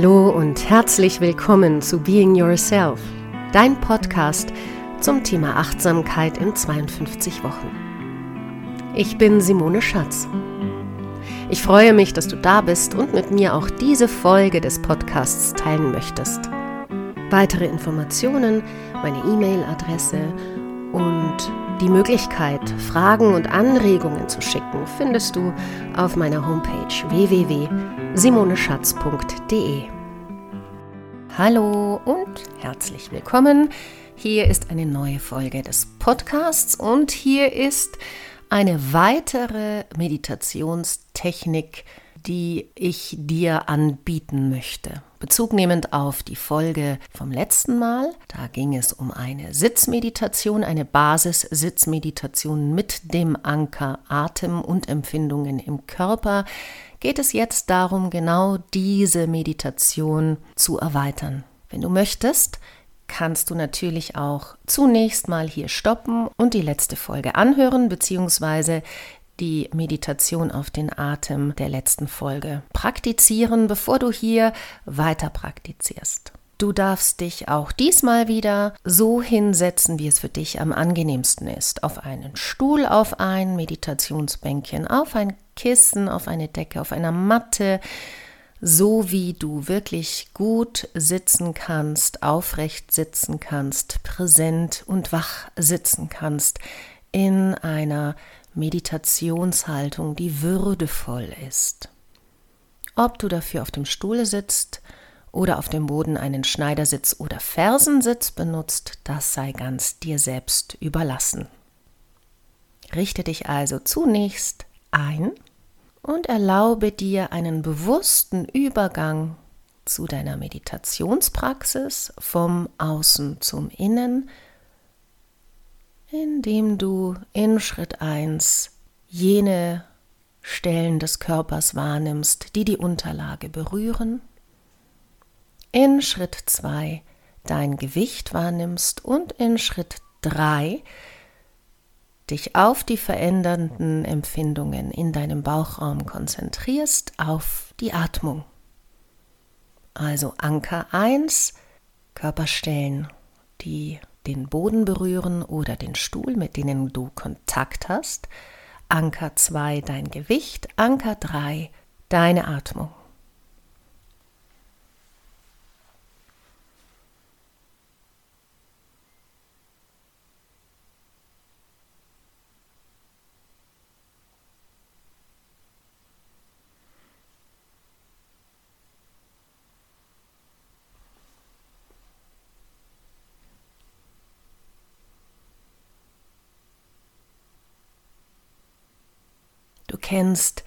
Hallo und herzlich willkommen zu Being Yourself, dein Podcast zum Thema Achtsamkeit in 52 Wochen. Ich bin Simone Schatz. Ich freue mich, dass du da bist und mit mir auch diese Folge des Podcasts teilen möchtest. Weitere Informationen, meine E-Mail-Adresse und die Möglichkeit, Fragen und Anregungen zu schicken, findest du auf meiner Homepage www.simoneschatz.de. Hallo und herzlich willkommen. Hier ist eine neue Folge des Podcasts und hier ist eine weitere Meditationstechnik, die ich dir anbieten möchte. Bezug nehmend auf die Folge vom letzten Mal, da ging es um eine Sitzmeditation, eine Basis-Sitzmeditation mit dem Anker Atem und Empfindungen im Körper, geht es jetzt darum, genau diese Meditation zu erweitern. Wenn du möchtest, kannst du natürlich auch zunächst mal hier stoppen und die letzte Folge anhören, beziehungsweise die Meditation auf den Atem der letzten Folge praktizieren, bevor du hier weiter praktizierst. Du darfst dich auch diesmal wieder so hinsetzen, wie es für dich am angenehmsten ist. Auf einen Stuhl, auf ein Meditationsbänkchen, auf ein Kissen, auf eine Decke, auf einer Matte, so wie du wirklich gut sitzen kannst, aufrecht sitzen kannst, präsent und wach sitzen kannst in einer Meditationshaltung, die würdevoll ist. Ob du dafür auf dem Stuhl sitzt oder auf dem Boden einen Schneidersitz oder Fersensitz benutzt, das sei ganz dir selbst überlassen. Richte dich also zunächst ein und erlaube dir einen bewussten Übergang zu deiner Meditationspraxis vom Außen zum Innen, indem du in Schritt 1 jene Stellen des Körpers wahrnimmst, die die Unterlage berühren, in Schritt 2 dein Gewicht wahrnimmst und in Schritt 3 dich auf die verändernden Empfindungen in deinem Bauchraum konzentrierst, auf die Atmung. Also Anker 1, Körperstellen, die den Boden berühren oder den Stuhl, mit denen du Kontakt hast. Anker 2 dein Gewicht, Anker 3 deine Atmung. Kennst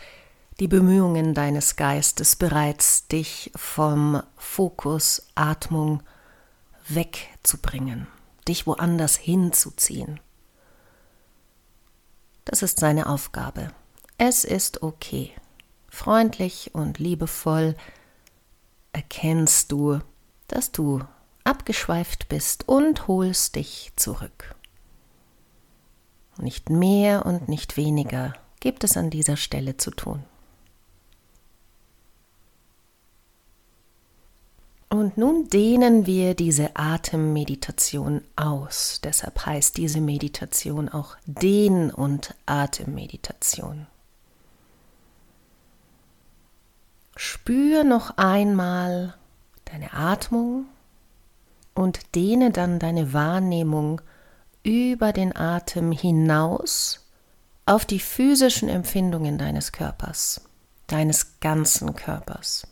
die Bemühungen deines Geistes bereits, dich vom Fokus Atmung wegzubringen, dich woanders hinzuziehen. Das ist seine Aufgabe. Es ist okay. Freundlich und liebevoll erkennst du, dass du abgeschweift bist und holst dich zurück. Nicht mehr und nicht weniger gibt es an dieser Stelle zu tun. Und nun dehnen wir diese Atemmeditation aus. Deshalb heißt diese Meditation auch Dehn- und Atemmeditation. Spür noch einmal deine Atmung und dehne dann deine Wahrnehmung über den Atem hinaus auf die physischen Empfindungen deines Körpers, deines ganzen Körpers.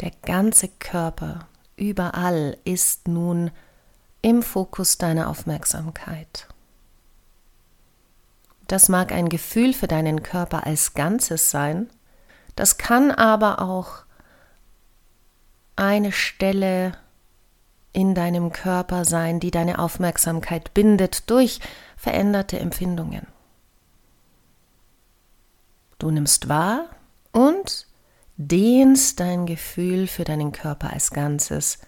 Der ganze Körper, überall ist nun im Fokus deiner Aufmerksamkeit. Das mag ein Gefühl für deinen Körper als Ganzes sein, das kann aber auch eine Stelle in deinem Körper sein, die deine Aufmerksamkeit bindet durch veränderte Empfindungen. Du nimmst wahr und dehnst dein Gefühl für deinen Körper als Ganzes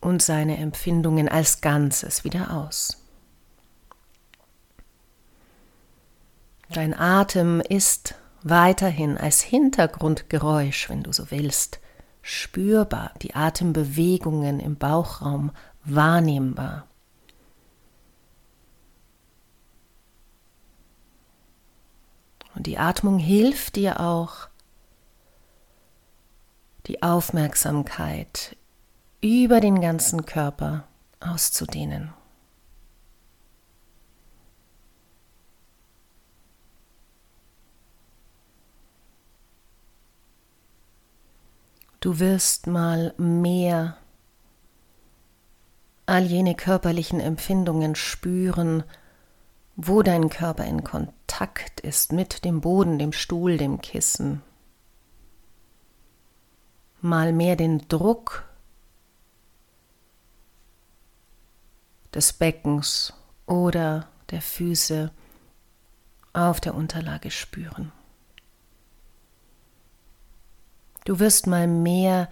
und seine Empfindungen als Ganzes wieder aus. Dein Atem ist weiterhin als Hintergrundgeräusch, wenn du so willst, spürbar, die Atembewegungen im Bauchraum wahrnehmbar. Und die Atmung hilft dir auch, die Aufmerksamkeit über den ganzen Körper auszudehnen. Du wirst mal mehr all jene körperlichen Empfindungen spüren, wo dein Körper in Kontakt ist mit dem Boden, dem Stuhl, dem Kissen. Mal mehr den Druck des Beckens oder der Füße auf der Unterlage spüren. Du wirst mal mehr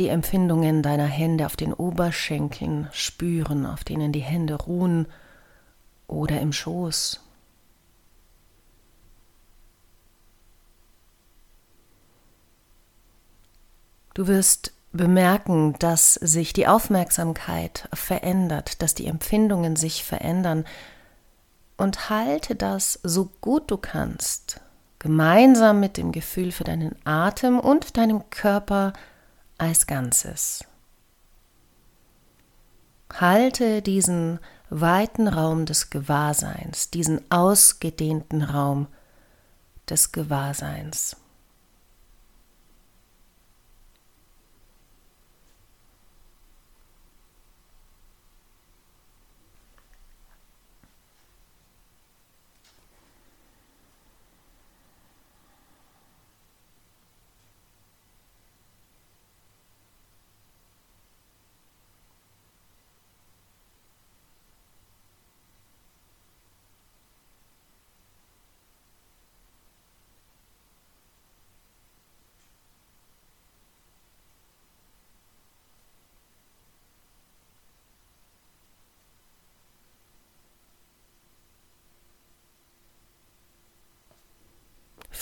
die Empfindungen deiner Hände auf den Oberschenkeln spüren, auf denen die Hände ruhen oder im Schoß. Du wirst bemerken, dass sich die Aufmerksamkeit verändert, dass die Empfindungen sich verändern und halte das so gut du kannst, gemeinsam mit dem Gefühl für deinen Atem und deinem Körper als Ganzes. Halte diesen weiten Raum des Gewahrseins, diesen ausgedehnten Raum des Gewahrseins.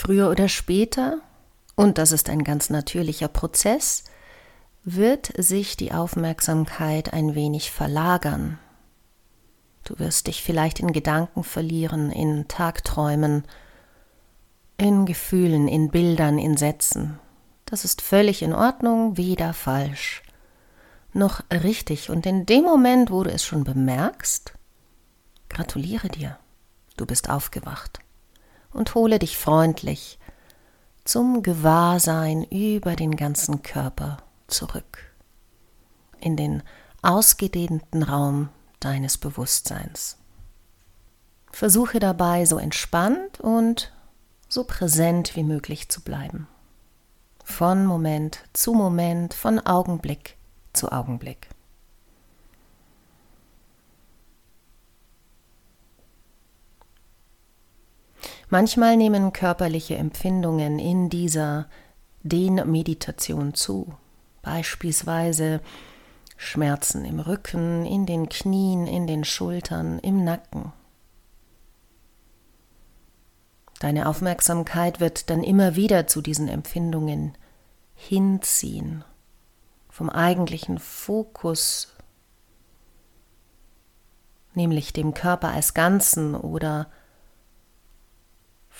Früher oder später, und das ist ein ganz natürlicher Prozess, wird sich die Aufmerksamkeit ein wenig verlagern. Du wirst dich vielleicht in Gedanken verlieren, in Tagträumen, in Gefühlen, in Bildern, in Sätzen. Das ist völlig in Ordnung, weder falsch noch richtig. Und in dem Moment, wo du es schon bemerkst, gratuliere dir, du bist aufgewacht und hole dich freundlich zum Gewahrsein über den ganzen Körper zurück, in den ausgedehnten Raum deines Bewusstseins. Versuche dabei so entspannt und so präsent wie möglich zu bleiben. Von Moment zu Moment, von Augenblick zu Augenblick. Manchmal nehmen körperliche Empfindungen in dieser Dehnmeditation zu, beispielsweise Schmerzen im Rücken, in den Knien, in den Schultern, im Nacken. Deine Aufmerksamkeit wird dann immer wieder zu diesen Empfindungen hinziehen, vom eigentlichen Fokus, nämlich dem Körper als Ganzen oder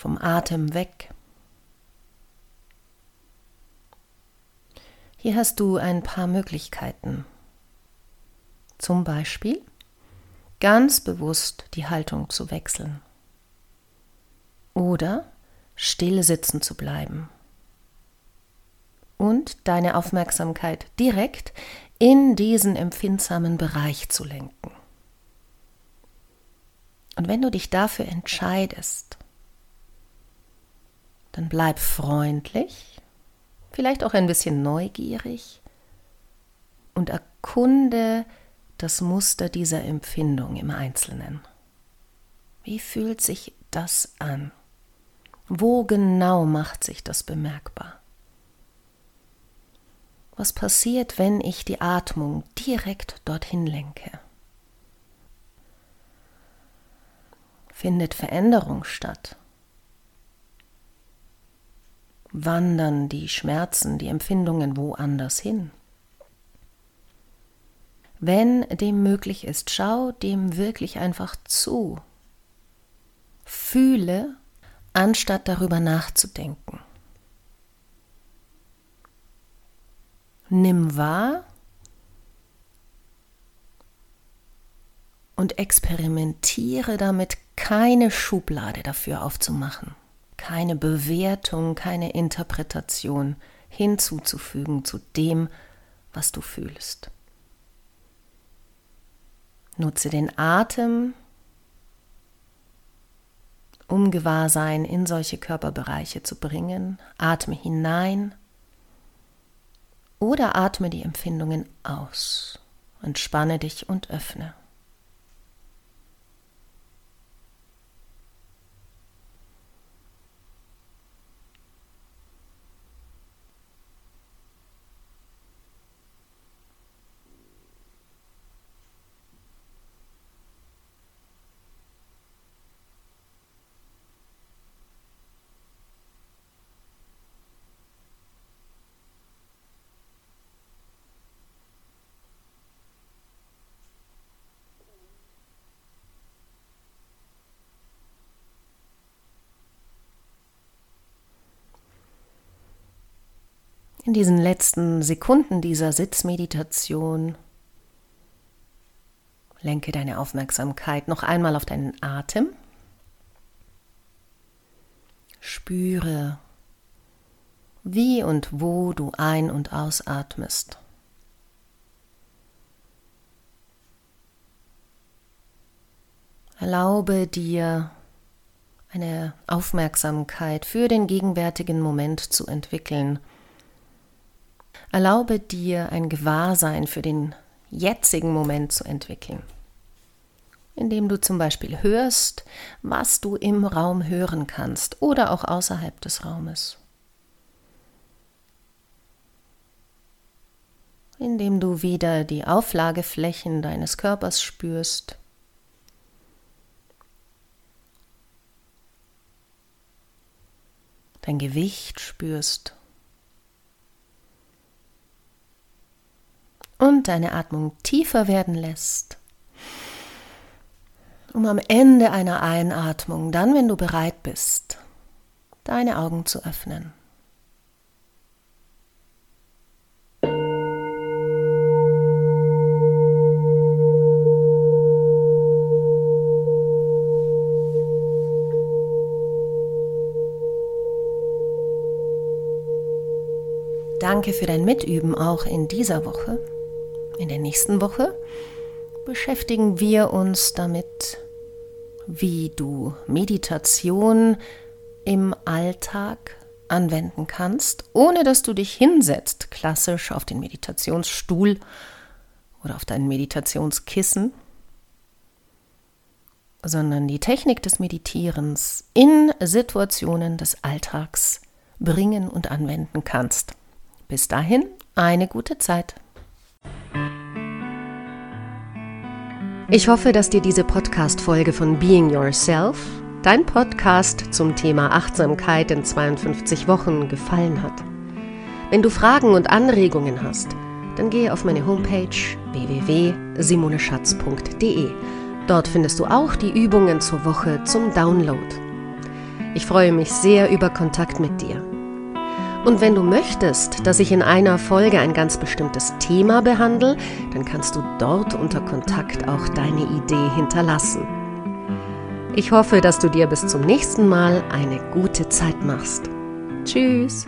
vom Atem weg. Hier hast du ein paar Möglichkeiten. Zum Beispiel ganz bewusst die Haltung zu wechseln oder still sitzen zu bleiben und deine Aufmerksamkeit direkt in diesen empfindsamen Bereich zu lenken. Und wenn du dich dafür entscheidest, dann bleib freundlich, vielleicht auch ein bisschen neugierig und erkunde das Muster dieser Empfindung im Einzelnen. Wie fühlt sich das an? Wo genau macht sich das bemerkbar? Was passiert, wenn ich die Atmung direkt dorthin lenke? findet Veränderung statt. Wandern die Schmerzen, die Empfindungen woanders hin. Wenn dem möglich ist, schau dem wirklich einfach zu. Fühle, anstatt darüber nachzudenken. Nimm wahr und experimentiere damit, keine Schublade dafür aufzumachen, keine Bewertung, keine Interpretation hinzuzufügen zu dem, was du fühlst. Nutze den Atem, um Gewahrsein in solche Körperbereiche zu bringen. Atme hinein oder atme die Empfindungen aus. Entspanne dich und öffne. In diesen letzten Sekunden dieser Sitzmeditation lenke deine Aufmerksamkeit noch einmal auf deinen Atem. Spüre, wie und wo du ein- und ausatmest. Erlaube dir eine Aufmerksamkeit für den gegenwärtigen Moment zu entwickeln Erlaube dir ein Gewahrsein für den jetzigen Moment zu entwickeln, indem du zum Beispiel hörst, was du im Raum hören kannst oder auch außerhalb des Raumes. Indem du wieder die Auflageflächen deines Körpers spürst. Dein Gewicht spürst. Und deine Atmung tiefer werden lässt, um am Ende einer Einatmung, dann wenn du bereit bist, deine Augen zu öffnen. Danke für dein Mitüben auch in dieser Woche. In der nächsten Woche beschäftigen wir uns damit, wie du Meditation im Alltag anwenden kannst, ohne dass du dich hinsetzt, klassisch auf den Meditationsstuhl oder auf dein Meditationskissen, sondern die Technik des Meditierens in Situationen des Alltags bringen und anwenden kannst. Bis dahin eine gute Zeit. Ich hoffe, dass dir diese Podcast-Folge von Being Yourself, dein Podcast zum Thema Achtsamkeit in 52 Wochen, gefallen hat. Wenn du Fragen und Anregungen hast, dann gehe auf meine Homepage www.simoneschatz.de. Dort findest du auch die Übungen zur Woche zum Download. Ich freue mich sehr über Kontakt mit dir. Und wenn du möchtest, dass ich in einer Folge ein ganz bestimmtes Thema behandle, dann kannst du dort unter Kontakt auch deine Idee hinterlassen. Ich hoffe, dass du dir bis zum nächsten Mal eine gute Zeit machst. Tschüss!